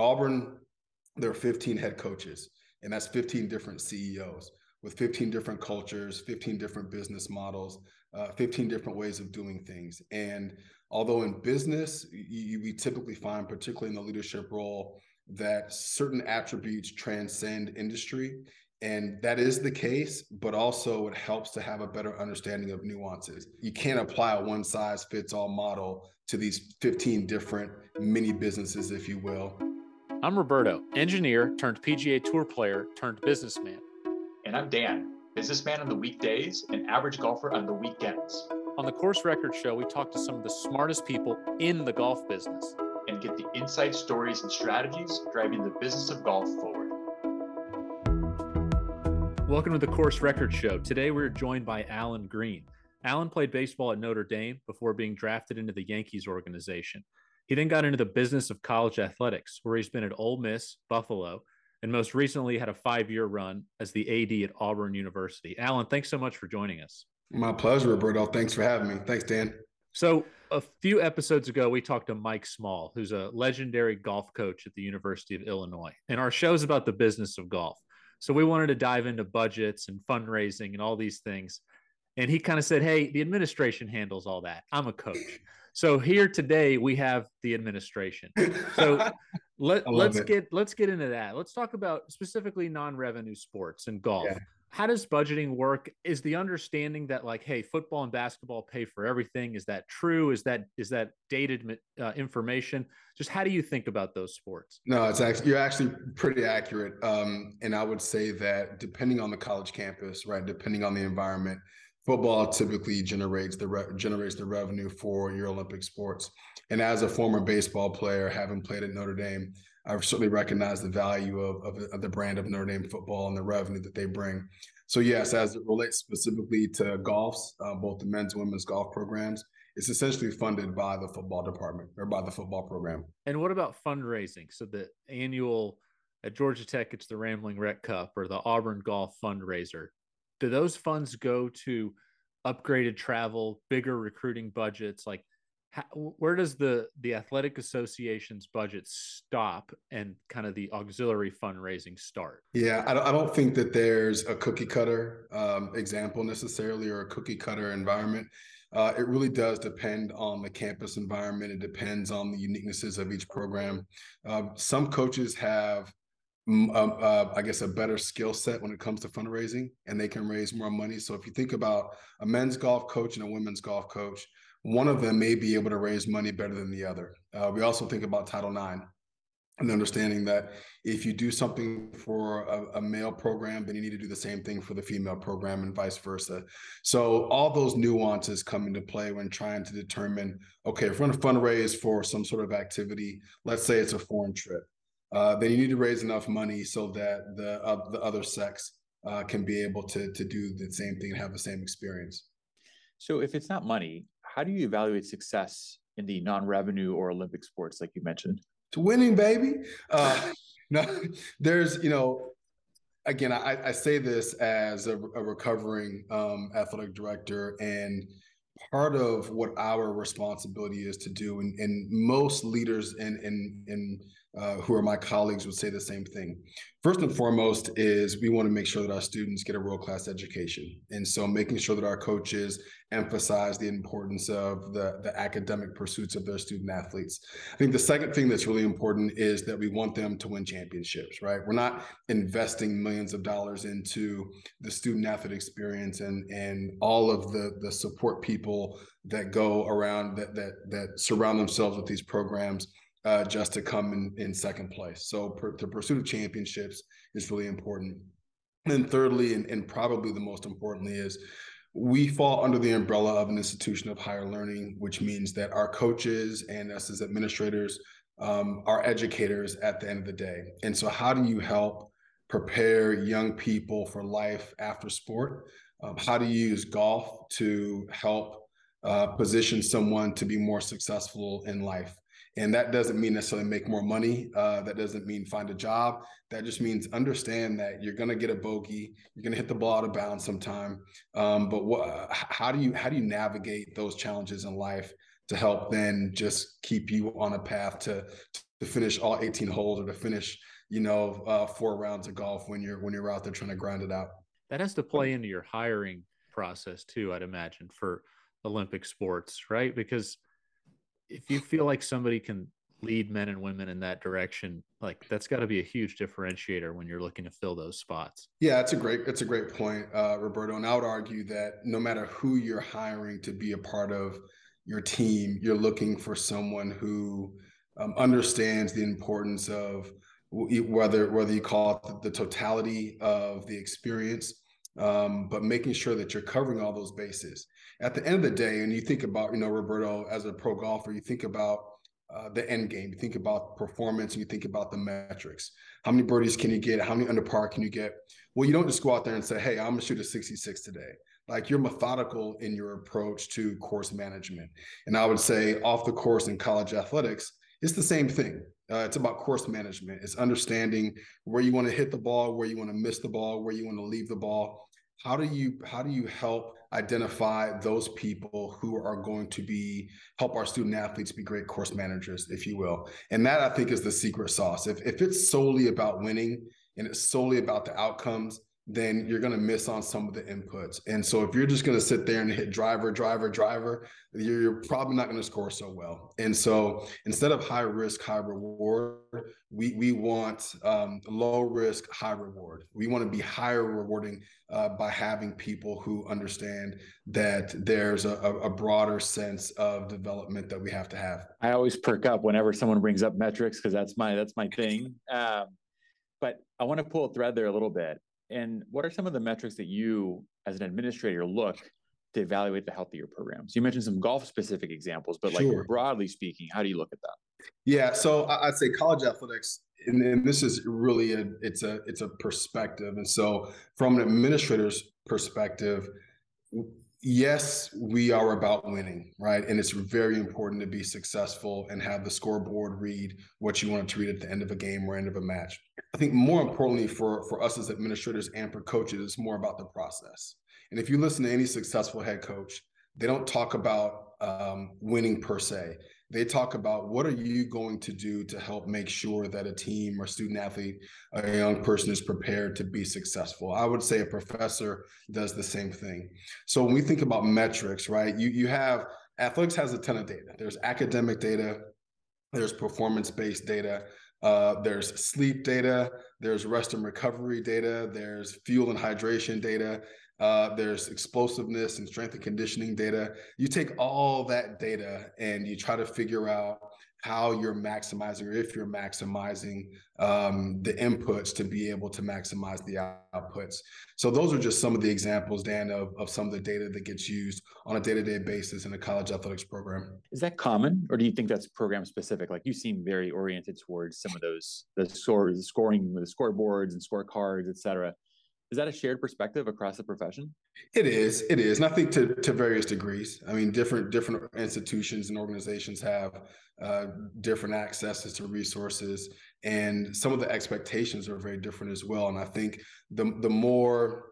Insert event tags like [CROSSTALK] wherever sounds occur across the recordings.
Auburn, there are 15 head coaches, and that's 15 different CEOs with 15 different cultures, 15 different business models, uh, 15 different ways of doing things. And although in business, you, we typically find, particularly in the leadership role, that certain attributes transcend industry. And that is the case, but also it helps to have a better understanding of nuances. You can't apply a one size fits all model to these 15 different mini businesses, if you will. I'm Roberto, engineer turned PGA Tour player turned businessman. And I'm Dan, businessman on the weekdays and average golfer on the weekends. On the Course Record Show, we talk to some of the smartest people in the golf business and get the inside stories and strategies driving the business of golf forward. Welcome to the Course Record Show. Today we're joined by Alan Green. Alan played baseball at Notre Dame before being drafted into the Yankees organization. He then got into the business of college athletics, where he's been at Ole Miss, Buffalo, and most recently had a five year run as the AD at Auburn University. Alan, thanks so much for joining us. My pleasure, Roberto. Thanks for having me. Thanks, Dan. So, a few episodes ago, we talked to Mike Small, who's a legendary golf coach at the University of Illinois. And our show is about the business of golf. So, we wanted to dive into budgets and fundraising and all these things. And he kind of said, Hey, the administration handles all that. I'm a coach. So here today we have the administration. So [LAUGHS] let let's it. get let's get into that. Let's talk about specifically non-revenue sports and golf. Yeah. How does budgeting work? Is the understanding that like, hey, football and basketball pay for everything? Is that true? Is that is that dated uh, information? Just how do you think about those sports? No, it's actually you're actually pretty accurate. Um, and I would say that depending on the college campus, right, depending on the environment, football typically generates the re- generates the revenue for your Olympic sports. And as a former baseball player, having played at Notre Dame, I certainly recognize the value of, of, of, the brand of Notre Dame football and the revenue that they bring. So yes, as it relates specifically to golfs, uh, both the men's and women's golf programs, it's essentially funded by the football department or by the football program. And what about fundraising? So the annual at Georgia Tech, it's the Rambling Wreck Cup or the Auburn Golf fundraiser do those funds go to upgraded travel, bigger recruiting budgets? Like, how, where does the the athletic association's budget stop and kind of the auxiliary fundraising start? Yeah, I don't, I don't think that there's a cookie cutter um, example necessarily or a cookie cutter environment. Uh, it really does depend on the campus environment. It depends on the uniquenesses of each program. Uh, some coaches have uh, uh, I guess, a better skill set when it comes to fundraising and they can raise more money. So if you think about a men's golf coach and a women's golf coach, one of them may be able to raise money better than the other. Uh, we also think about Title IX and understanding that if you do something for a, a, male program, then you need to do the same thing for the female program and vice versa. So all those nuances come into play when trying to determine, okay, if we're going to fundraise for some sort of activity, let's say it's a foreign trip uh, then you need to raise enough money so that the uh, the other sex uh, can be able to to do the same thing and have the same experience. So, if it's not money, how do you evaluate success in the non-revenue or Olympic sports, like you mentioned? To winning, baby. [LAUGHS] Uh, no, there's you know. Again, I, I say this as a, a recovering um, athletic director, and part of what our responsibility is to do, and, and most leaders in in in uh, who are my colleagues would say the same thing. First and foremost is we want to make sure that our students get a world class education, and so making sure that our coaches emphasize the importance of the the academic pursuits of their student athletes. I think the second thing that's really important is that we want them to win championships. Right? We're not investing millions of dollars into the student athlete experience and and all of the the support people that go around that that that surround themselves with these programs uh, just to come in, in second place. So per, the pursuit of championships is really important. And thirdly, and, and probably the most importantly, is we fall under the umbrella of an institution of higher learning, which means that our coaches and us as administrators um, are educators at the end of the day. And so, how do you help prepare young people for life after sport? Um, how do you use golf to help uh, position someone to be more successful in life? And that doesn't mean necessarily make more money. Uh, that doesn't mean find a job. That just means understand that you're going to get a bogey. You're going to hit the ball out of bounds sometime. Um, but how do you how do you navigate those challenges in life to help then just keep you on a path to to finish all 18 holes or to finish, you know, uh, four rounds of golf when you're when you're out there trying to grind it out. That has to play into your hiring process too, I'd imagine, for Olympic sports, right? Because if you feel like somebody can lead men and women in that direction, like that's got to be a huge differentiator when you're looking to fill those spots. Yeah, it's a great it's a great point, uh, Roberto. And I would argue that no matter who you're hiring to be a part of your team, you're looking for someone who um, understands the importance of whether whether you call it the totality of the experience, um, but making sure that you're covering all those bases. At the end of the day, and you think about, you know, Roberto, as a pro golfer, you think about uh, the end game. You think about performance and you think about the metrics. How many birdies can you get? How many under par can you get? Well, you don't just go out there and say, hey, I'm going to shoot a 66 today. Like you're methodical in your approach to course management. And I would say off the course in college athletics, it's the same thing. Uh, it's about course management. It's understanding where you want to hit the ball, where you want to miss the ball, where you want to leave the ball. How do you how do you help identify those people who are going to be help our student athletes be great course managers, if you will? And that I think is the secret sauce. If if it's solely about winning and it's solely about the outcomes, then you're going to miss on some of the inputs. And so if you're just going to sit there and hit driver, driver, driver, you're, you're probably not going to score so well. And so instead of high risk, high reward, we we want um, low risk, high reward. We want to be higher rewarding uh, by having people who understand that there's a, a broader sense of development that we have to have. I always perk up whenever someone brings up metrics because that's my that's my thing. Um, but I want to pull a thread there a little bit and what are some of the metrics that you, as an administrator, look to evaluate the health of your programs? You mentioned some golf specific examples, but like sure. broadly speaking, how do you look at that? Yeah, so I'd say college athletics, and, and this is really a it's a it's a perspective, and so from an administrator's perspective, yes, we are about winning, right? And it's very important to be successful and have the scoreboard read what you want to read at the end of a game or end of a match. I think more importantly for for us as administrators and for coaches, it's more about the process. And if you listen to any successful head coach, they don't talk about um, winning per se they talk about what are you going to do to help make sure that a team or student athlete a young person is prepared to be successful? I would say a professor does the same thing. So when we think about metrics right you you have athletics has a ton of data. There's academic data there's performance based data uh, there's sleep data there's rest and recovery data there's fuel and hydration data uh, there's explosiveness and strength and conditioning data. You take all that data and you try to figure out how you're maximizing or if you're maximizing um, the inputs to be able to maximize the outputs. So those are just some of the examples, Dan, of, of some of the data that gets used on a day-to-day basis in a college athletics program. Is that common or do you think that's program specific? Like you seem very oriented towards some of those, the score, the scoring the scoreboards and scorecards, et cetera is that a shared perspective across the profession? It is it is and i think to, to various degrees. I mean different different institutions and organizations have uh, different accesses to resources and some of the expectations are very different as well and i think the the more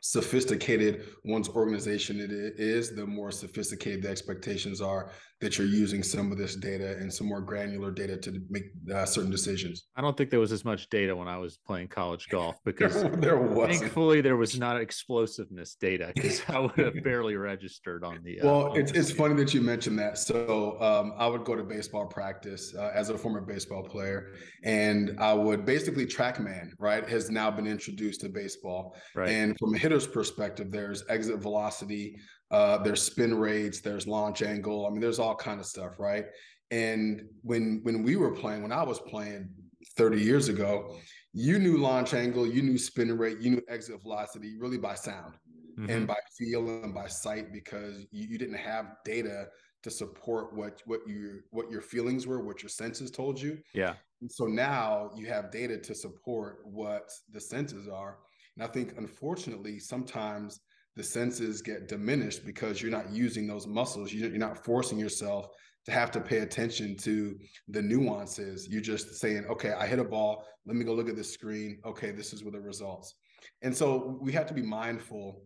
sophisticated one's organization it is, the more sophisticated the expectations are that you're using some of this data and some more granular data to make uh, certain decisions. I don't think there was as much data when I was playing college golf [LAUGHS] because there was thankfully there was not explosiveness data because I would have barely registered on the. Uh, well, it's it's funny that you mentioned that. So um, I would go to baseball practice uh, as a former baseball player, and I would basically TrackMan right has now been introduced to baseball, right. and from a hitter's perspective, there's exit velocity, uh, there's spin rates, there's launch angle. I mean, there's all kind of stuff, right? And when when we were playing, when I was playing 30 years ago, you knew launch angle, you knew spin rate, you knew exit velocity really by sound mm-hmm. and by feel and by sight because you, you didn't have data to support what what you what your feelings were, what your senses told you. Yeah. And so now you have data to support what the senses are. And I think unfortunately sometimes the senses get diminished because you're not using those muscles. You're not forcing yourself to have to pay attention to the nuances. You're just saying, okay, I hit a ball. Let me go look at the screen. Okay, this is what the results. And so we have to be mindful,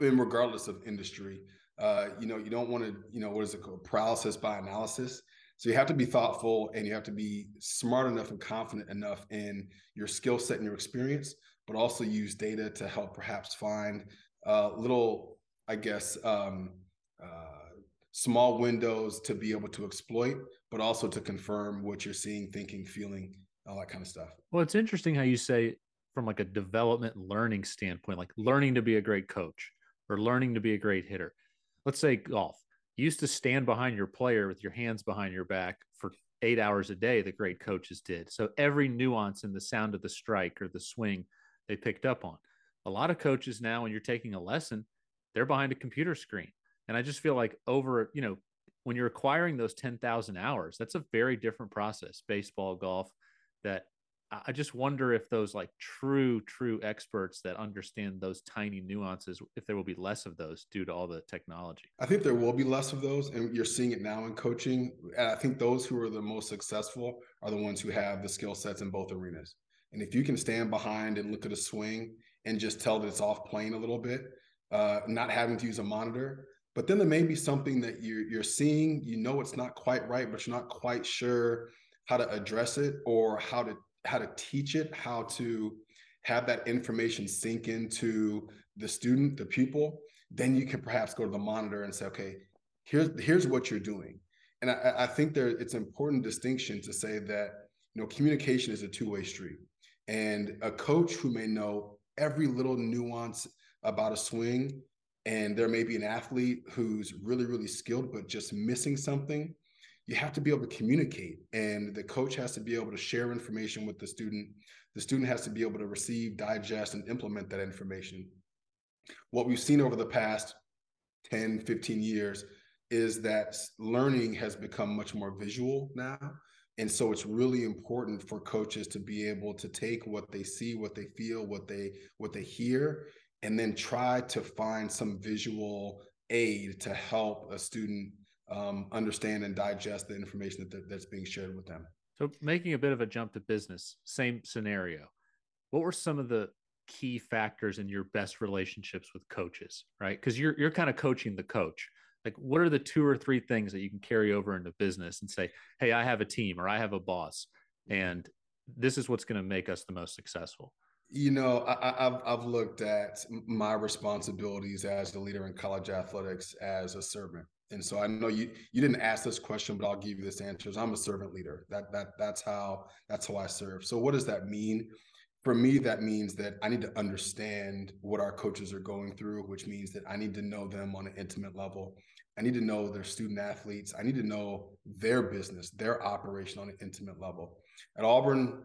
and regardless of industry, uh, you know, you don't want to, you know, what is it called? Paralysis by analysis. So you have to be thoughtful and you have to be smart enough and confident enough in your skill set and your experience, but also use data to help perhaps find uh, little, I guess, um, uh, small windows to be able to exploit, but also to confirm what you're seeing, thinking, feeling, all that kind of stuff. Well, it's interesting how you say from like a development learning standpoint, like learning to be a great coach or learning to be a great hitter. Let's say golf. You used to stand behind your player with your hands behind your back for eight hours a day, the great coaches did. So every nuance in the sound of the strike or the swing they picked up on. A lot of coaches now, when you're taking a lesson, they're behind a computer screen. And I just feel like over, you know, when you're acquiring those 10,000 hours, that's a very different process, baseball, golf, that I just wonder if those like true, true experts that understand those tiny nuances, if there will be less of those due to all the technology. I think there will be less of those, and you're seeing it now in coaching. And I think those who are the most successful are the ones who have the skill sets in both arenas. And if you can stand behind and look at a swing and just tell that it's off plane a little bit, uh, not having to use a monitor, but then there may be something that you're you're seeing, you know it's not quite right, but you're not quite sure how to address it or how to how to teach it, how to have that information sink into the student, the pupil, then you can perhaps go to the monitor and say, okay, here's here's what you're doing. And I, I think there it's an important distinction to say that you know communication is a two-way street. And a coach who may know every little nuance about a swing, and there may be an athlete who's really, really skilled, but just missing something you have to be able to communicate. And the coach has to be able to share information with the student. The student has to be able to receive digest and implement that information. What we've seen over the past 10 15 years is that learning has become much more visual now and so it's really important for coaches to be able to take what they see what they feel what they what they hear and then try to find some visual aid to help a student um, understand and digest the information that that's being shared with them. So, making a bit of a jump to business, same scenario. What were some of the key factors in your best relationships with coaches, right? Because you're you're kind of coaching the coach. Like, what are the two or three things that you can carry over into business and say, "Hey, I have a team or I have a boss, and this is what's going to make us the most successful." You know, I, have I've looked at my responsibilities as a leader in college athletics as a servant. And so I know you you didn't ask this question, but I'll give you this answer. I'm a servant leader. That that that's how that's how I serve. So what does that mean? For me, that means that I need to understand what our coaches are going through, which means that I need to know them on an intimate level. I need to know their student athletes. I need to know their business, their operation on an intimate level. At Auburn,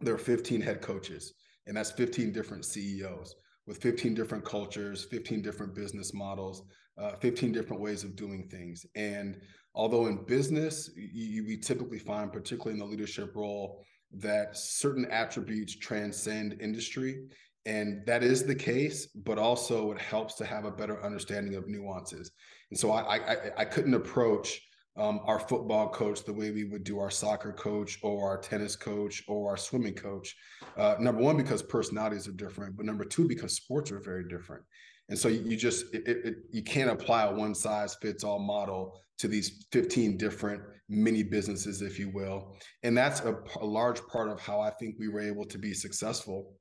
there are 15 head coaches, and that's 15 different CEOs with 15 different cultures, 15 different business models, uh, 15 different ways of doing things. And although in business, you, we typically find, particularly in the leadership role, that certain attributes transcend industry. And that is the case, but also it helps to have a better understanding of nuances. And so I, I, I couldn't approach um, our football coach the way we would do our soccer coach or our tennis coach or our swimming coach. Uh, number one, because personalities are different, but number two, because sports are very different. And so you just it, it, you can't apply a one size fits all model to these 15 different mini businesses, if you will. And that's a, a large part of how I think we were able to be successful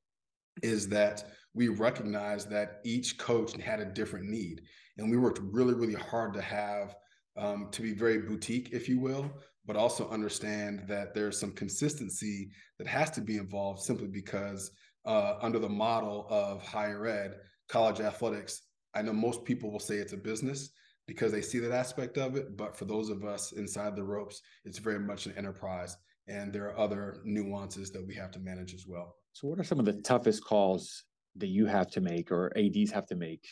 is that we recognized that each coach had a different need. And we worked really, really hard to have um, to be very boutique, if you will, but also understand that there's some consistency that has to be involved simply because uh, under the model of higher ed, college athletics, I know most people will say it's a business because they see that aspect of it. But for those of us inside the ropes, it's very much an enterprise. And there are other nuances that we have to manage as well. So, what are some of the toughest calls that you have to make or ADs have to make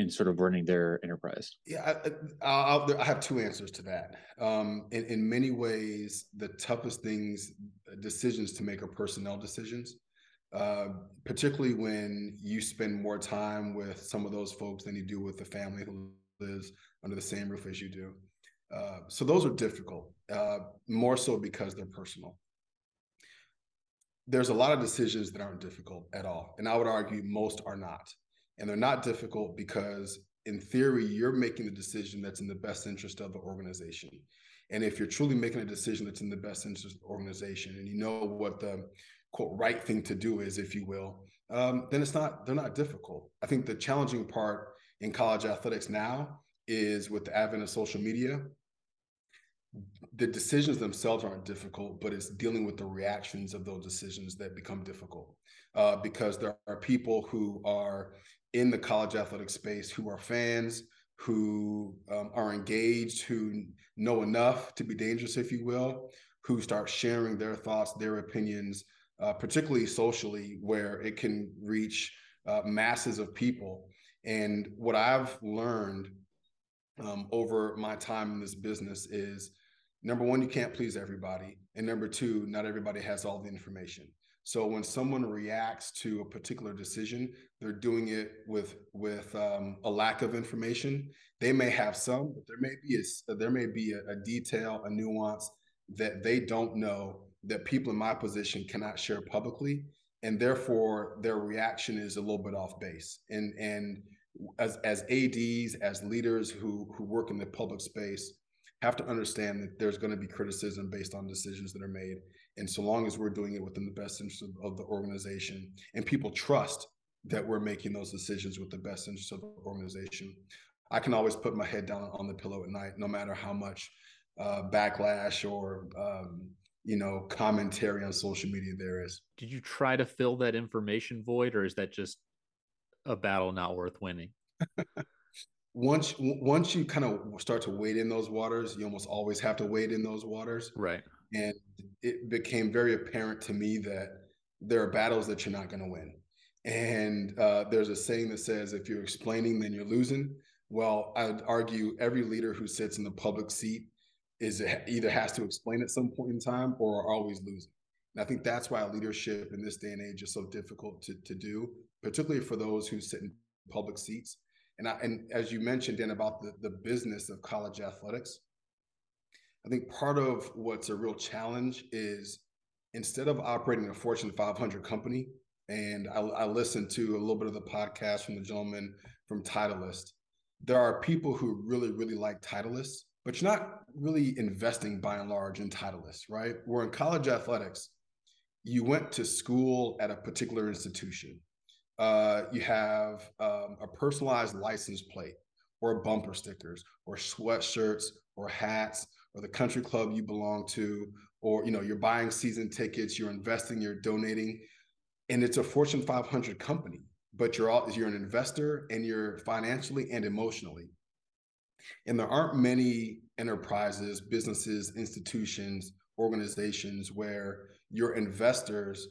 in sort of running their enterprise? Yeah, I, I, have two answers to that. Um, in, in many ways, the toughest things, decisions to make are personnel decisions. Uh, particularly when you spend more time with some of those folks than you do with the family who lives under the same roof as you do. Uh, so those are difficult, uh, more so because they're personal. There's a lot of decisions that aren't difficult at all. And I would argue most are not. And they're not difficult because, in theory, you're making the decision that's in the best interest of the organization. And if you're truly making a decision that's in the best interest of the organization and you know what the quote right thing to do is, if you will, um, then it's not they're not difficult. I think the challenging part in college athletics now is with the advent of social media. The decisions themselves aren't difficult, but it's dealing with the reactions of those decisions that become difficult. Uh, because there are people who are in the college athletic space who are fans, who um, are engaged, who know enough to be dangerous, if you will, who start sharing their thoughts, their opinions, uh, particularly socially, where it can reach uh, masses of people. And what I've learned um, over my time in this business is number one, you can't please everybody. And number two, not everybody has all the information. So when someone reacts to a particular decision, they're doing it with with um, a lack of information. They may have some, but there may be a, there may be a, a detail, a nuance that they don't know that people in my position cannot share publicly, and therefore their reaction is a little bit off base. And and as as ADs, as leaders who who work in the public space, have to understand that there's going to be criticism based on decisions that are made. And so long as we're doing it within the best interest of, of the organization, and people trust that we're making those decisions with the best interest of the organization, I can always put my head down on the pillow at night, no matter how much uh, backlash or um, you know commentary on social media there is. Did you try to fill that information void or is that just a battle not worth winning? [LAUGHS] Once once you kind of start to wade in those waters you almost always have to wade in those waters. Right. And it became very apparent to me that there are battles that you're not going to win and uh, there's a saying that says if you're explaining then you're losing well i'd argue every leader who sits in the public seat is either has to explain at some point in time or are always losing. And I think that's why leadership in this day and age is so difficult to, to do, particularly for those who sit in public seats. And I, and as you mentioned, Dan, about the, the business of college athletics, I think part of what's a real challenge is instead of operating a Fortune 500 company, and I, I listened to a little bit of the podcast from the gentleman from Titleist, there are people who really, really like Titleist but you're not really investing by and large in Titleist, right? Where in college athletics, you went to school at a particular institution. Uh, you have um, a personalized license plate or bumper stickers or sweatshirts or hats or the country club you belong to or you know you're buying season tickets you're investing you're donating and it's a fortune 500 company but you're all you're an investor and you're financially and emotionally. And there aren't many enterprises, businesses, institutions, organizations where your investors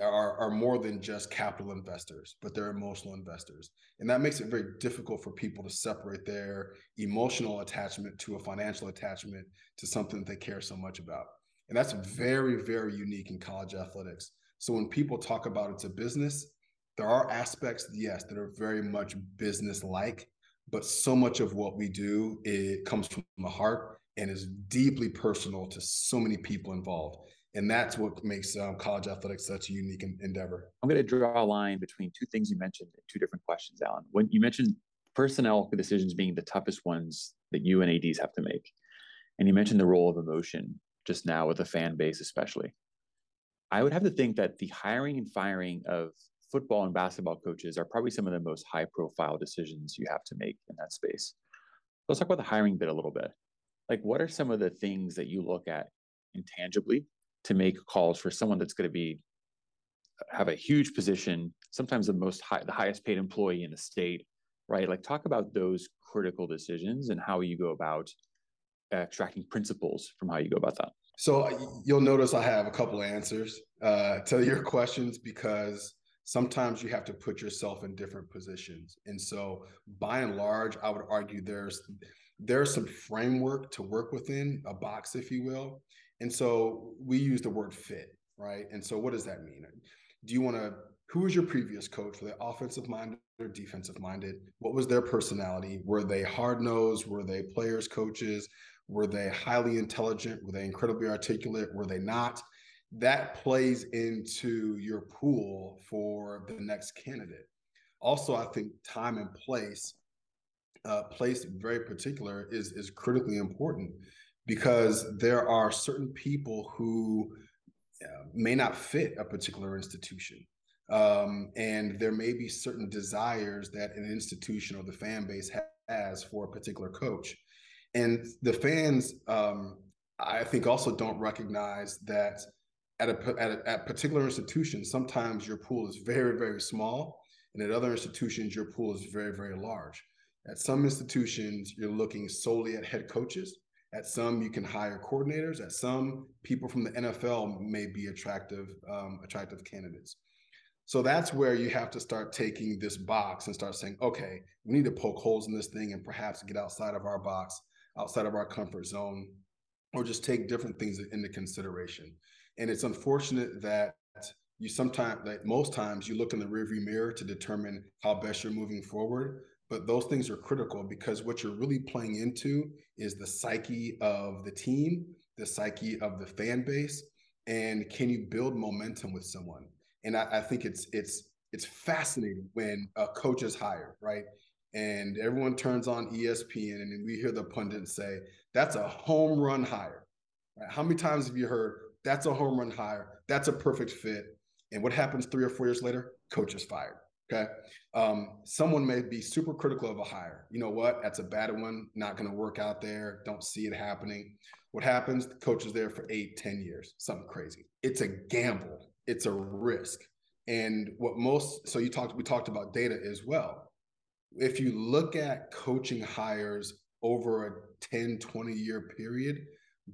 are, are more than just capital investors, but they're emotional investors. And that makes it very difficult for people to separate their emotional attachment to a financial attachment to something that they care so much about. And that's very, very unique in college athletics. So when people talk about it's a business, there are aspects, yes, that are very much business like, but so much of what we do it comes from the heart and is deeply personal to so many people involved and that's what makes um, college athletics such a unique endeavor i'm going to draw a line between two things you mentioned in two different questions alan when you mentioned personnel decisions being the toughest ones that you and ADs have to make and you mentioned the role of emotion just now with the fan base especially i would have to think that the hiring and firing of football and basketball coaches are probably some of the most high profile decisions you have to make in that space. Let's talk about the hiring bit a little bit. Like, what are some of the things that you look at intangibly to make calls for someone that's going to be have a huge position, sometimes the most high, the highest paid employee in the state, right? Like, talk about those critical decisions and how you go about extracting principles from how you go about that. So you'll notice I have a couple answers uh, to your questions because sometimes you have to put yourself in different positions. And so by and large, I would argue there's there's some framework to work within, a box, if you will. And so we use the word fit, right? And so what does that mean? Do you want to who was your previous coach? Were they offensive minded or defensive minded? What was their personality? Were they hard nosed? Were they players, coaches? Were they highly intelligent? Were they incredibly articulate? Were they not? that plays into your pool for the next candidate. Also, I think time and place, uh, place very particular is is critically important because there are certain people who uh, may not fit a particular institution. Um, and there may be certain desires that an institution or the fan base has for a particular coach. And the fans, um, I think, also don't recognize that at a, at a at particular institutions, sometimes your pool is very, very small. And at other institutions, your pool is very, very large. At some institutions, you're looking solely at head coaches. At some, you can hire coordinators. At some, people from the NFL may be attractive, um, attractive candidates. So that's where you have to start taking this box and start saying, okay, we need to poke holes in this thing and perhaps get outside of our box, outside of our comfort zone, or just take different things into consideration. And it's unfortunate that you sometimes, like most times, you look in the rearview mirror to determine how best you're moving forward but those things are critical because what you're really playing into is the psyche of the team, the psyche of the fan base, and can you build momentum with someone? And I, I think it's it's it's fascinating when a coach is hired, right? And everyone turns on ESPN and we hear the pundits say, that's a home run hire. Right? How many times have you heard that's a home run hire? That's a perfect fit. And what happens three or four years later? Coach is fired. Okay. Um, someone may be super critical of a hire. You know what? That's a bad one. Not going to work out there. Don't see it happening. What happens? The coach is there for eight, ten years, something crazy. It's a gamble. It's a risk. And what most, so you talked, we talked about data as well. If you look at coaching hires over a 10, 20 year period,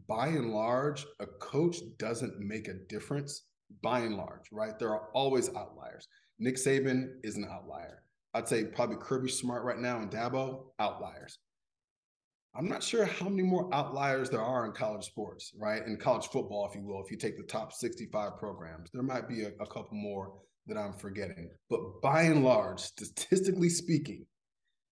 by and large, a coach doesn't make a difference by and large, right? There are always outliers. Nick Saban is an outlier. I'd say probably Kirby Smart right now and Dabo, outliers. I'm not sure how many more outliers there are in college sports, right? In college football, if you will, if you take the top 65 programs, there might be a, a couple more that I'm forgetting. But by and large, statistically speaking,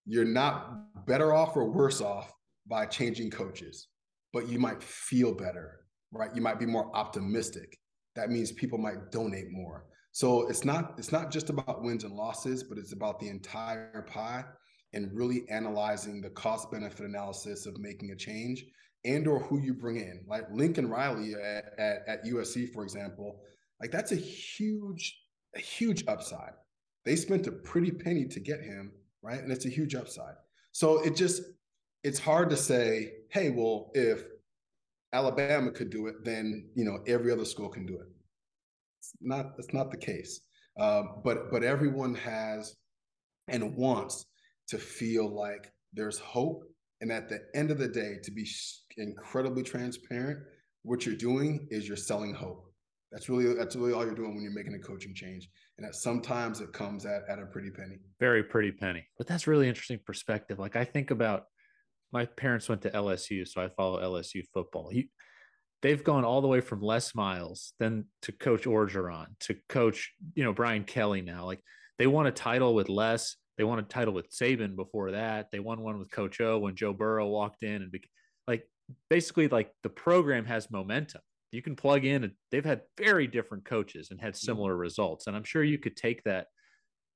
you're not better off or worse off by changing coaches, but you might feel better, right? You might be more optimistic. That means people might donate more. So it's not it's not just about wins and losses, but it's about the entire pie and really analyzing the cost benefit analysis of making a change and or who you bring in. Like Lincoln Riley at, at, at USC, for example, like that's a huge, a huge upside. They spent a pretty penny to get him, right? And it's a huge upside. So it just it's hard to say, hey, well, if Alabama could do it, then you know every other school can do it. It's not that's not the case. Uh, but but everyone has and wants to feel like there's hope, and at the end of the day, to be incredibly transparent, what you're doing is you're selling hope. That's really that's really all you're doing when you're making a coaching change, and that sometimes it comes at at a pretty penny. Very pretty penny, but that's really interesting perspective. Like I think about my parents went to LSU, so I follow LSU football. He, they've gone all the way from Les Miles, then to Coach Orgeron, to Coach, you know, Brian Kelly now. Like they won a title with Les. They won a title with Saban before that. They won one with Coach O when Joe Burrow walked in and be, like basically like the program has momentum. You can plug in and they've had very different coaches and had mm-hmm. similar results. And I'm sure you could take that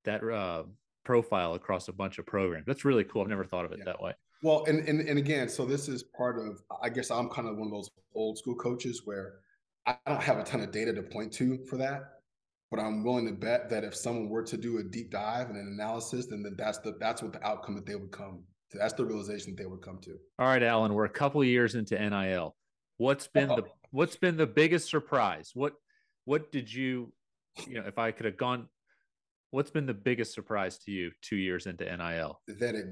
that uh, profile across a bunch of programs. That's really cool. I've never thought of it yeah. that way. Well, and, and and again, so this is part of. I guess I'm kind of one of those old school coaches where I don't have a ton of data to point to for that, but I'm willing to bet that if someone were to do a deep dive and an analysis, then that's the that's what the outcome that they would come. To. That's the realization that they would come to. All right, Alan, we're a couple years into NIL. What's been the what's been the biggest surprise? What what did you you know if I could have gone what's been the biggest surprise to you two years into NIL? That it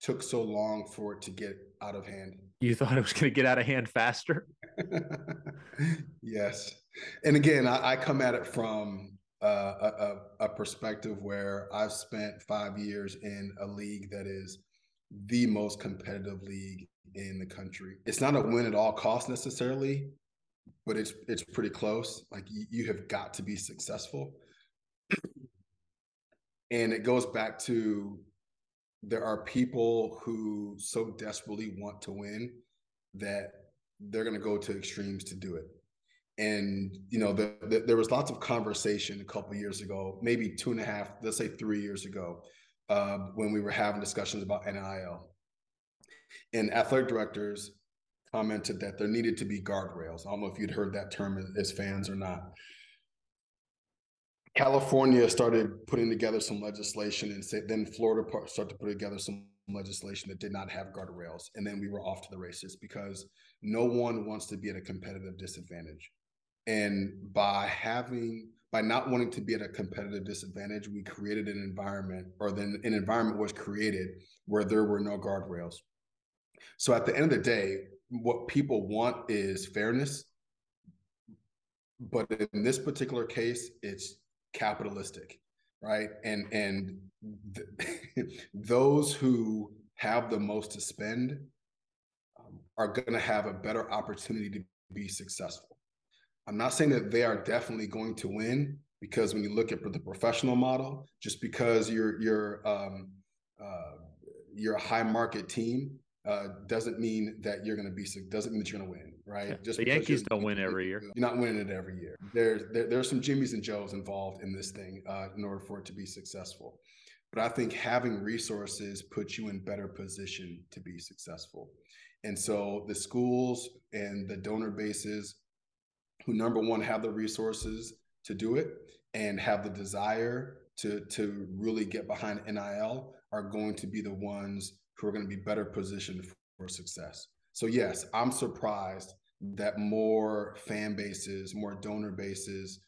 took so long for it to get out of hand. You thought it was going to get out of hand faster? [LAUGHS] yes. And again, I, I, come at it from uh, a, a, perspective where I've spent five years in a league that is the most competitive league in the country. It's not a win at all cost necessarily, but it's it's pretty close. Like you, you have got to be successful. [CLEARS THROAT] and it goes back to there are people who so desperately want to win that they're going to go to extremes to do it. And you know, the, the, there was lots of conversation a couple years ago, maybe two and a half, let's say three years ago, uh, when we were having discussions about NIL. And athletic directors commented that there needed to be guardrails. I don't know if you'd heard that term as fans or not. California started putting together some legislation, and then Florida started to put together some legislation that did not have guardrails, and then we were off to the races because no one wants to be at a competitive disadvantage. And by having by not wanting to be at a competitive disadvantage, we created an environment, or then an environment was created where there were no guardrails. So at the end of the day, what people want is fairness. But in this particular case, it's capitalistic, right? And and th- [LAUGHS] those who have the most to spend um, are going to have a better opportunity to be successful. I'm not saying that they are definitely going to win because when you look at the professional model, just because you're you're um, uh, you're a high market team uh, doesn't mean that you're going to be doesn't mean that you're going to win, right? Yeah, Just the Yankees don't win every year. You're not winning it every year. There's there, there's some Jimmys and Joes involved in this thing uh, in order for it to be successful. But I think having resources puts you in better position to be successful. And so the schools and the donor bases who number one have the resources to do it and have the desire to to really get behind NIL are going to be the ones who are going to be better positioned for success. So yes, I'm surprised that more fan bases, more donor bases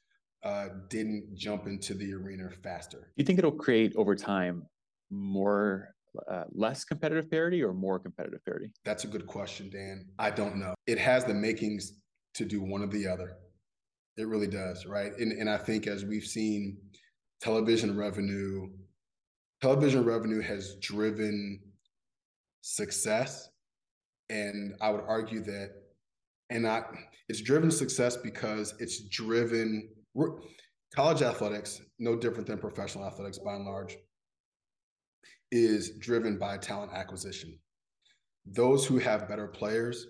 uh, didn't jump into the arena faster. Do you think it'll create over time more uh, less competitive parity or more competitive parity? That's a good question, Dan. I don't know. It has the makings to do one or the other. It really does, right? And and I think as we've seen television revenue, television revenue has driven success. And I would argue that, and I, it's driven success because it's driven college athletics, no different than professional athletics by and large, is driven by talent acquisition. Those who have better players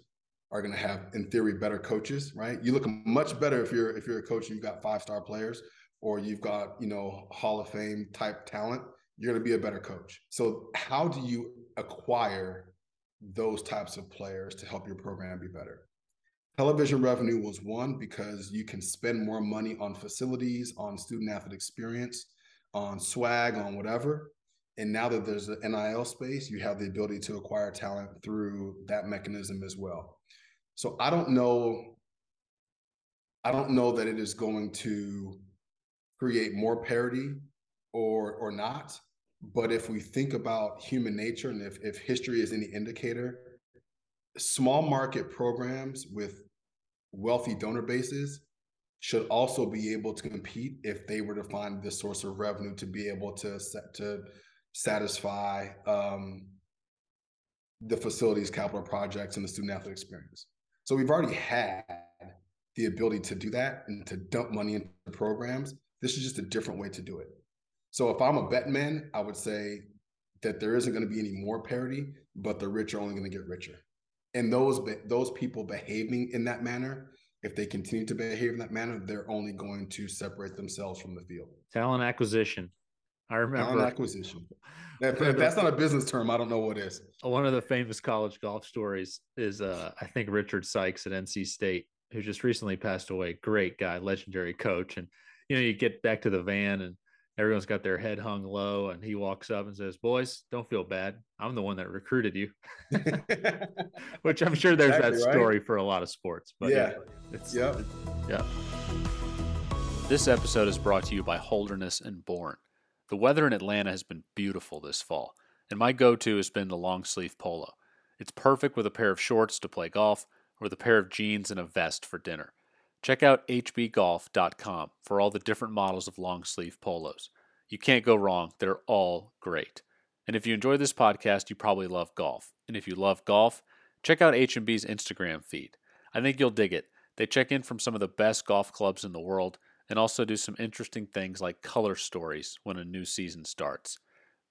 are going to have, in theory, better coaches, right? You look much better if you're if you're a coach and you've got five star players, or you've got you know Hall of Fame type talent. You're going to be a better coach. So how do you acquire those types of players to help your program be better? Television revenue was one because you can spend more money on facilities, on student athlete experience, on swag, on whatever. And now that there's an NIL space, you have the ability to acquire talent through that mechanism as well. So I don't know. I don't know that it is going to create more parity or or not. But if we think about human nature and if, if history is any indicator, small market programs with wealthy donor bases should also be able to compete if they were to find this source of revenue to be able to to satisfy um, the facilities, capital projects, and the student athlete experience. So we've already had the ability to do that and to dump money into programs. This is just a different way to do it. So if I'm a bet man, I would say that there isn't going to be any more parity, but the rich are only going to get richer. And those those people behaving in that manner, if they continue to behave in that manner, they're only going to separate themselves from the field. Talent acquisition. I remember Talent acquisition. If, if that's not a business term, I don't know what is. One of the famous college golf stories is, uh, I think Richard Sykes at NC State, who just recently passed away. Great guy, legendary coach, and you know, you get back to the van and everyone's got their head hung low and he walks up and says boys don't feel bad. I'm the one that recruited you. [LAUGHS] Which i'm sure there's exactly that story right. for a lot of sports but yeah. it's yep. yeah. This episode is brought to you by holderness and bourne. The weather in atlanta has been beautiful this fall and my go-to has been the long sleeve polo. It's perfect with a pair of shorts to play golf or with a pair of jeans and a vest for dinner Check out hbgolf.com for all the different models of long sleeve polos. You can't go wrong, they're all great. And if you enjoy this podcast, you probably love golf. And if you love golf, check out H&B's Instagram feed. I think you'll dig it. They check in from some of the best golf clubs in the world and also do some interesting things like color stories when a new season starts.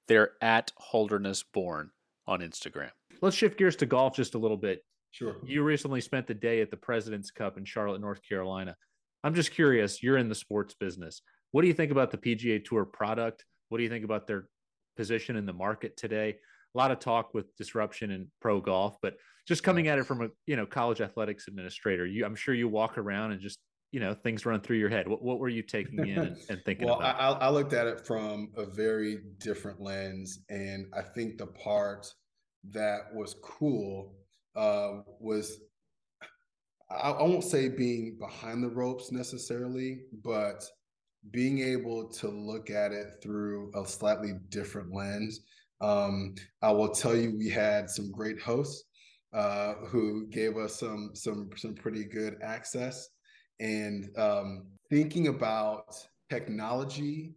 They're at Holderness Bourne on Instagram. Let's shift gears to golf just a little bit. Sure. You recently spent the day at the President's Cup in Charlotte, North Carolina. I'm just curious, you're in the sports business. What do you think about the PGA Tour product? What do you think about their position in the market today? a lot of talk with disruption in pro golf, but just coming at it from a you know college athletics administrator, you I'm sure you walk around and just you know things run through your head. What what were you taking in and, and thinking well, about? I, I looked at it from a very different lens, and I think the part that was cool uh, was I, I won't say being behind the ropes necessarily, but being able to look at it through a slightly different lens. Um, I will tell you, we had some great hosts uh, who gave us some some some pretty good access, and um, thinking about technology,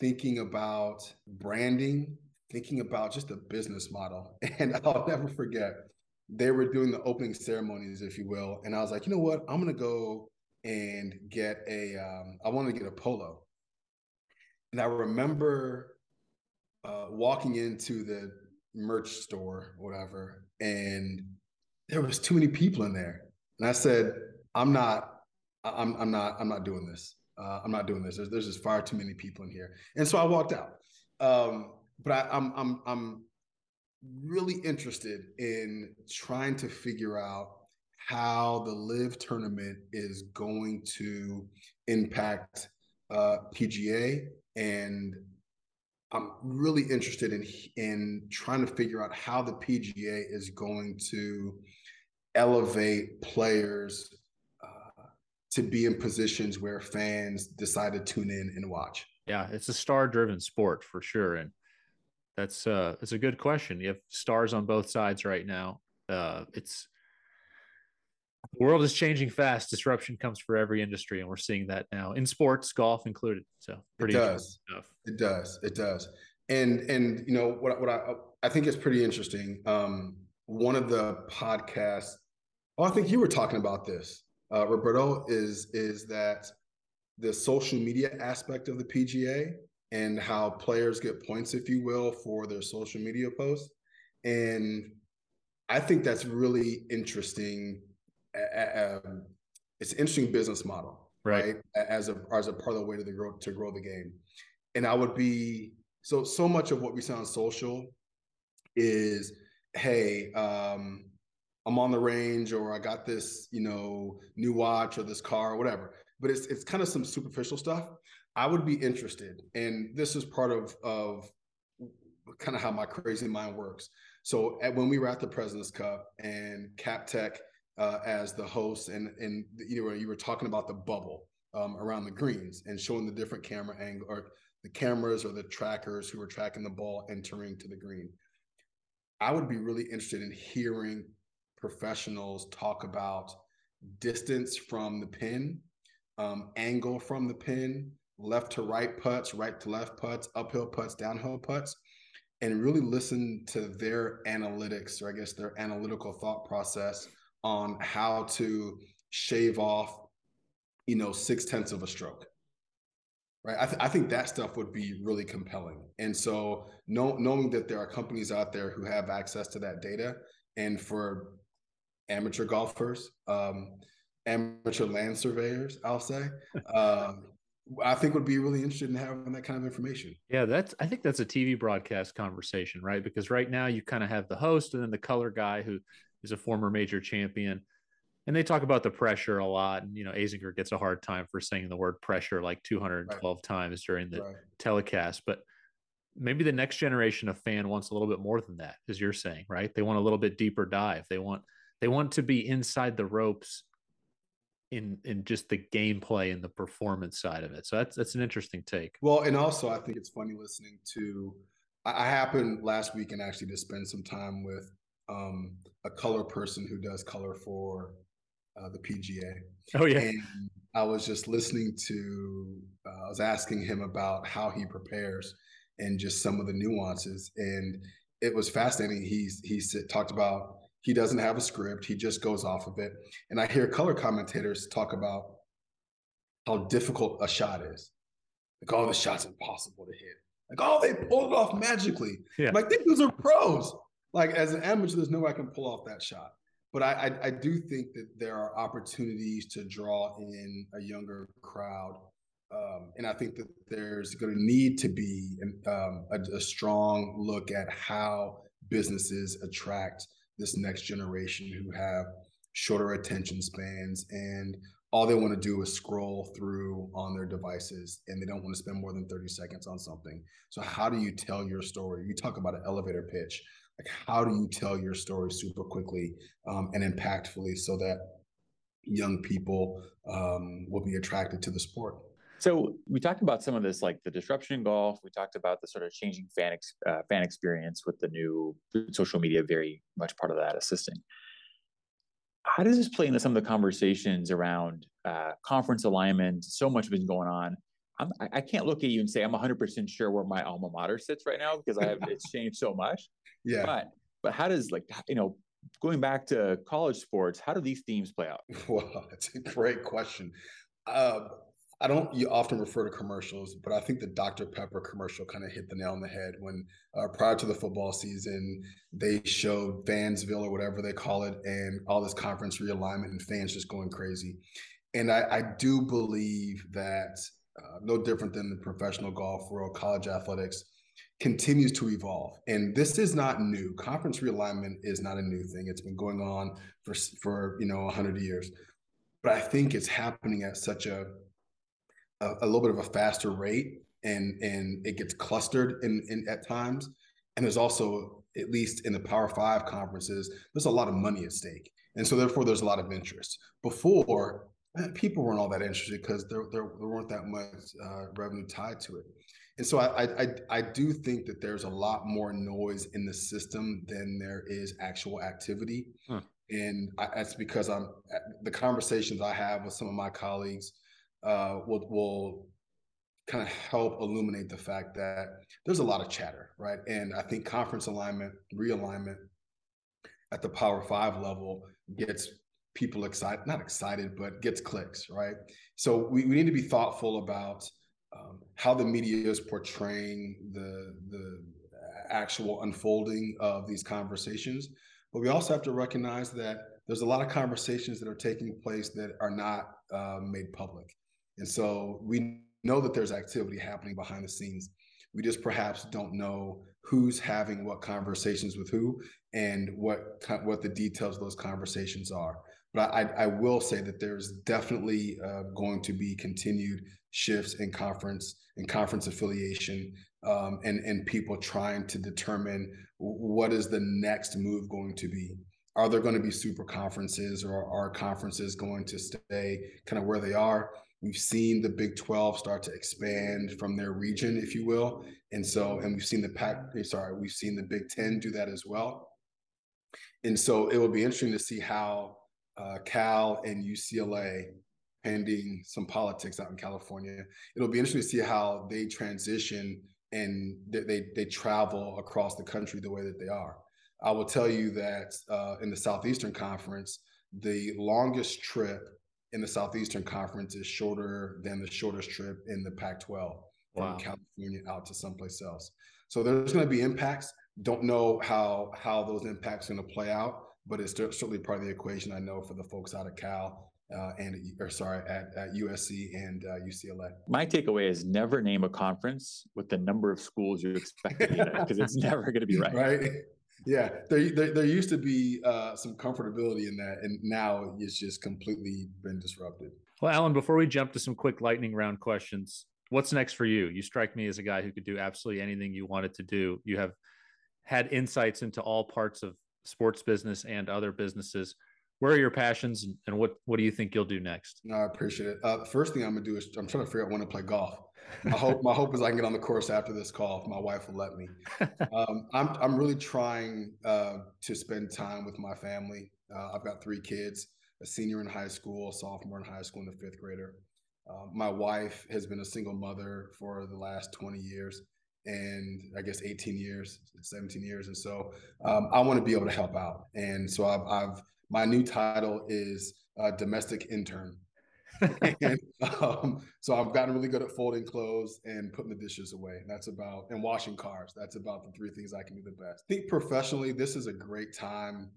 thinking about branding, thinking about just the business model. [LAUGHS] And I'll never forget, they were doing the opening ceremonies, if you will, and I was like, you know what, I'm gonna go and get a. Um, I wanted to get a polo, and I remember uh, walking into the merch store, whatever, and there was too many people in there, and I said, "I'm not, I'm, I'm not, I'm not doing this. Uh, I'm not doing this. There's, there's just far too many people in here," and so I walked out. Um, but I, I'm, I'm, I'm really interested in trying to figure out how the LIV tournament is going to impact uh, PGA, and I'm really interested in in trying to figure out how the PGA is going to elevate players uh, to be in positions where fans decide to tune in and watch. Yeah, it's a star-driven sport for sure, and that's uh, it's a good question. You have stars on both sides right now. Uh, it's the world is changing fast. Disruption comes for every industry, and we're seeing that now in sports, golf included. So pretty it does. Stuff. It does. It does. And and you know what what I I think is pretty interesting. Um, one of the podcasts. Oh, I think you were talking about this, uh, Roberto. Is is that the social media aspect of the PGA and how players get points, if you will, for their social media posts. And I think that's really interesting um, it's an interesting business model, right? right? As a as a part of the way to the grow to grow the game, and I would be so so much of what we see on social is, hey, um, I'm on the range, or I got this, you know, new watch or this car or whatever. But it's it's kind of some superficial stuff. I would be interested, and this is part of of kind of how my crazy mind works. So at, when we were at the President's Cup and Cap Tech uh, as the host, and and you know you were talking about the bubble um, around the greens and showing the different camera angle or the cameras or the trackers who are tracking the ball entering to the green. I would be really interested in hearing professionals talk about distance from the pin, um, angle from the pin, left to right putts, right to left putts, uphill putts, downhill putts, and really listen to their analytics, or I guess their analytical thought process on how to shave off, you know, six tenths of a stroke. Right. I, th- I think that stuff would be really compelling. And so know, knowing that there are companies out there who have access to that data and for amateur golfers, um, amateur land surveyors, I'll say, um, I think would be really interested in having that kind of information. Yeah, that's I think that's a TV broadcast conversation, right? Because right now you kind of have the host and then the color guy who is a former major champion. And they talk about the pressure a lot. And, you know, Azinger gets a hard time for saying the word pressure like 212 right. times during the right. telecast. But maybe the next generation of fan wants a little bit more than that, as you're saying, right? They want a little bit deeper dive. They want they want to be inside the ropes in in just the gameplay and the performance side of it. So that's that's an interesting take. Well, and also I think it's funny listening to I happened last week and actually to spend some time with um, a color person who does color for uh, the PGA. Oh yeah. And I was just listening to. Uh, I was asking him about how he prepares and just some of the nuances, and it was fascinating. He's he talked about he doesn't have a script; he just goes off of it. And I hear color commentators talk about how difficult a shot is. Like, oh, the shot's impossible to hit. Like, oh, they pulled it off magically. Yeah. Like, these are pros like as an amateur, there's no way I can pull off that shot. But I, I, I do think that there are opportunities to draw in a younger crowd, um, and I think that there's going to need to be an, um, a, a strong look at how businesses attract this next generation who have shorter attention spans and all they want to do is scroll through on their devices and they don't want to spend more than 30 seconds on something. So how do you tell your story? You talk about an elevator pitch. Like how do you tell your story super quickly um, and impactfully so that young people um, will be attracted to the sport? So we talked about some of this, like the disruption in golf. We talked about the sort of changing fan ex- uh, fan experience with the new social media, very much part of that assisting. How does this play into some of the conversations around uh, conference alignment? So much has been going on. I'm, I can't look at you and say I'm 100% sure where my alma mater sits right now because I have [LAUGHS] it's changed so much. Yeah. But but how does like you know going back to college sports, how do these themes play out? [LAUGHS] Well, that's a great question. Uh, I don't you often refer to commercials, but I think the Dr. Pepper commercial kind of hit the nail on the head when uh, prior to the football season, they showed Fansville or whatever they call it, and all this conference realignment and fans just going crazy. And I, I do believe that uh, no different than the professional golf world, college athletics continues to evolve. And this is not new. Conference realignment is not a new thing. It's been going on for for you know 100 years. But I think it's happening at such a a, a, little bit of a faster rate and and it gets clustered in, in at times. And there's also at least in the power five conferences there's a lot of money at stake. And so therefore there's a lot of interest. Before [CLEARS THROAT] people weren't all that interested because there, there, there weren't that much uh, revenue tied to it. And so I, I i do think that there's a lot more noise in the system than there is actual activity. Huh. and I, that's because i'm the conversations i have with some of my colleagues uh, will will kind of help illuminate the fact that there's a lot of chatter, right? And I think conference alignment, realignment at the Power Five level gets people excited, not excited, but gets clicks, right? So we, we need to be thoughtful about um, how the media is portraying the the actual unfolding of these conversations. But we also have to recognize that there's a lot of conversations that are taking place that are not uh, made public. And so we know that there's activity happening behind the scenes. We just perhaps don't know who's having what conversations with who and what what the details of those conversations are. But I, I will say that there's definitely uh, going to be continued shifts in conference and conference affiliation um, and and people trying to determine what is the next move going to be. Are there going to be super conferences or are conferences going to stay kind of where they are? We've seen the Big 12 start to expand from their region, if you will. And so, and we've seen the Pac, eh, sorry, we've seen the Big 10 do that as well. And so it will be interesting to see how uh, Cal and UCLA, pending some politics out in California, it'll be interesting to see how they transition and they, they, they travel across the country the way that they are. I will tell you that uh, in the Southeastern Conference, the longest trip in the Southeastern Conference is shorter than the shortest trip in the Pac-12 wow. from California out to someplace else. So there's going to be impacts. Don't know how how those impacts are going to play out, but it's certainly part of the equation. I know for the folks out of Cal uh, and or sorry at, at USC and uh, UCLA. My takeaway is never name a conference with the number of schools you expect because it's [LAUGHS] never going to be right. Right yeah, there, there, there used to be uh, some comfortability in that, and now it's just completely been disrupted. Well, Alan, before we jump to some quick lightning round questions, what's next for you? You strike me as a guy who could do absolutely anything you wanted to do. You have had insights into all parts of sports business and other businesses. Where are your passions, and what what do you think you'll do next? No, I appreciate it. Uh, first thing I'm gonna do is I'm trying to figure out when to play golf my hope my hope is I can get on the course after this call if my wife will let me. [LAUGHS] Um, I'm I'm really trying uh, to spend time with my family. Uh, I've got three kids: a senior in high school, a sophomore in high school, and a fifth grader. Uh, my wife has been a single mother for the last 20 years, and I guess 18 years, 17 years, and so um, I want to be able to help out. And so I've, I've my new title is domestic intern [LAUGHS] and um, so I've gotten really good at folding clothes and putting the dishes away. And that's about and washing cars. That's about the three things I can do the best. I think professionally, this is a great time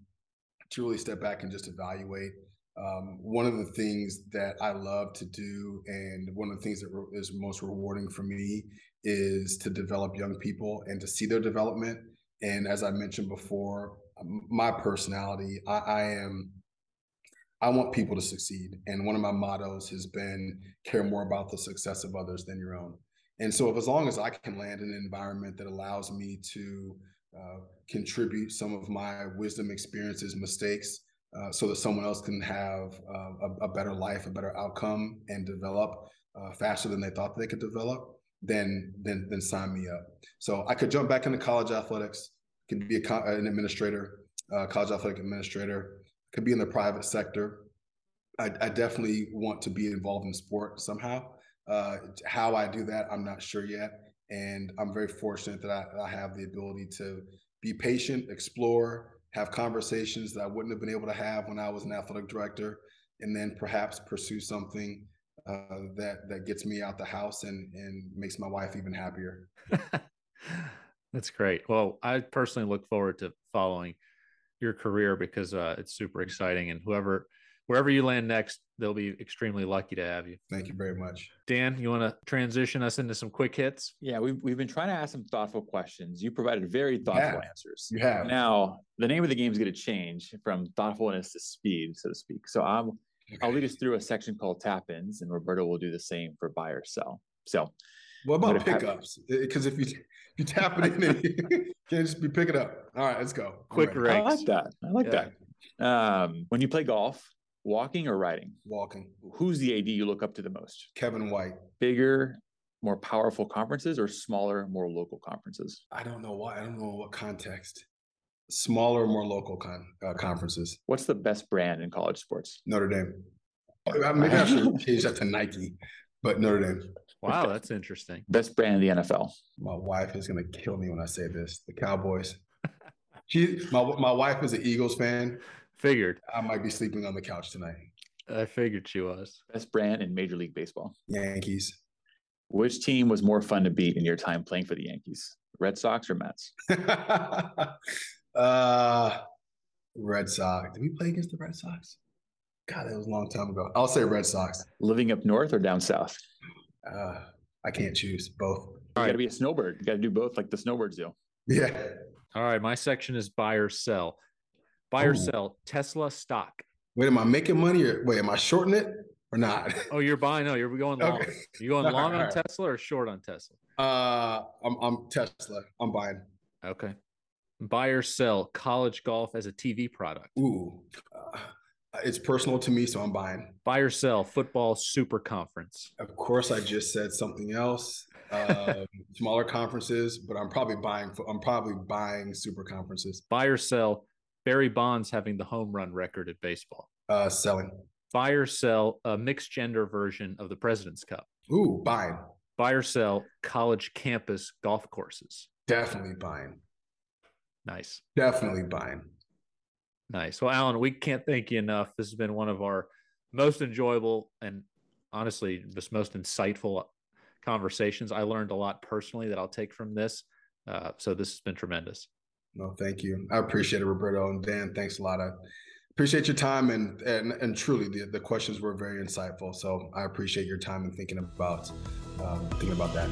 to really step back and just evaluate. Um, one of the things that I love to do, and one of the things that is most rewarding for me, is to develop young people and to see their development And as I mentioned before, my personality, I, I am I want people to succeed. And one of my mottos has been care more about the success of others than your own. And so, if as long as I can land in an environment that allows me to uh, contribute some of my wisdom, experiences, mistakes, uh, so that someone else can have uh, a, a, better life, a better outcome, and develop uh, faster than they thought they could develop, then then then sign me up. So I could jump back into college athletics, could be a, an administrator, uh, college athletic administrator, could be in the private sector. I, I definitely want to be involved in sport somehow. Uh, how I do that, I'm not sure yet. And I'm very fortunate that I, I, have the ability to be patient, explore, have conversations that I wouldn't have been able to have when I was an athletic director, and then perhaps pursue something uh, that that gets me out the house and and makes my wife even happier. [LAUGHS] That's great. Well, I personally look forward to following your career because uh, it's super exciting, and whoever wherever you land next, they'll be extremely lucky to have you. Thank you very much. Dan, you want to transition us into some quick hits? Yeah, we've, we've been trying to ask some thoughtful questions. You provided very thoughtful yeah, answers. You have. Now, the name of the game is going to change from thoughtfulness to speed, so to speak. So I'm, okay. I'll lead us through a section called tap ins, and Roberto will do the same for buy or sell. So, what about pickups? Because if you if [LAUGHS] you tap it in, you [LAUGHS] can't just be picking it up. All right, let's go. Quick right. I like that. I like yeah. that. Um, when you play golf, Walking or riding? Walking. Who's the AD you look up to the most? Kevin White. Bigger, more powerful conferences or smaller, more local conferences? I don't know why. I don't know what context. Smaller, more local con- uh, conferences. What's the best brand in college sports? Notre Dame. Maybe I should change that to Nike, but Notre Dame. Wow, that's interesting. Best brand in the NFL. My wife is gonna kill me when I say this. The Cowboys. [LAUGHS] She, my my wife is an Eagles fan, Figured. I might be sleeping on the couch tonight. I figured she was. Best brand in Major League Baseball. Yankees. Which team was more fun to beat in your time playing for the Yankees? Red Sox or Mets? [LAUGHS] uh, Red Sox. Did we play against the Red Sox? God, that was a long time ago. I'll say Red Sox. Living up north or down south? Uh, I can't choose both. You got to be a snowbird. You got to do both, like the snowbirds do. Yeah. All right. My section is buy or sell. Buy Ooh. or sell Tesla stock. Wait, am I making money or wait, am I shorting it or not? [LAUGHS] Oh, you're buying. No, you're going long. Okay. You going [LAUGHS] long on Tesla or short on Tesla? Uh, I'm I'm Tesla. I'm buying. Okay. Buy or sell college golf as a TV product. Ooh, uh, it's personal to me, so I'm buying. Buy or sell football super conference. Of course, I just said something else. Uh, [LAUGHS] smaller conferences, but I'm probably buying. I'm probably buying super conferences. Buy or sell Barry Bonds having the home run record at baseball. Uh, selling. Buy or sell a mixed gender version of the President's Cup. Ooh, buying. Buy or sell college campus golf courses. Definitely buying. Nice. Definitely buying. Nice. Well, Alan, we can't thank you enough. This has been one of our most enjoyable and honestly, just most insightful conversations. I learned a lot personally that I'll take from this. Uh, so this has been tremendous. No, thank you. I appreciate it, Roberto and Dan. Thanks a lot. I appreciate your time and and and truly the the questions were very insightful. So I appreciate your time and thinking about um, thinking about that.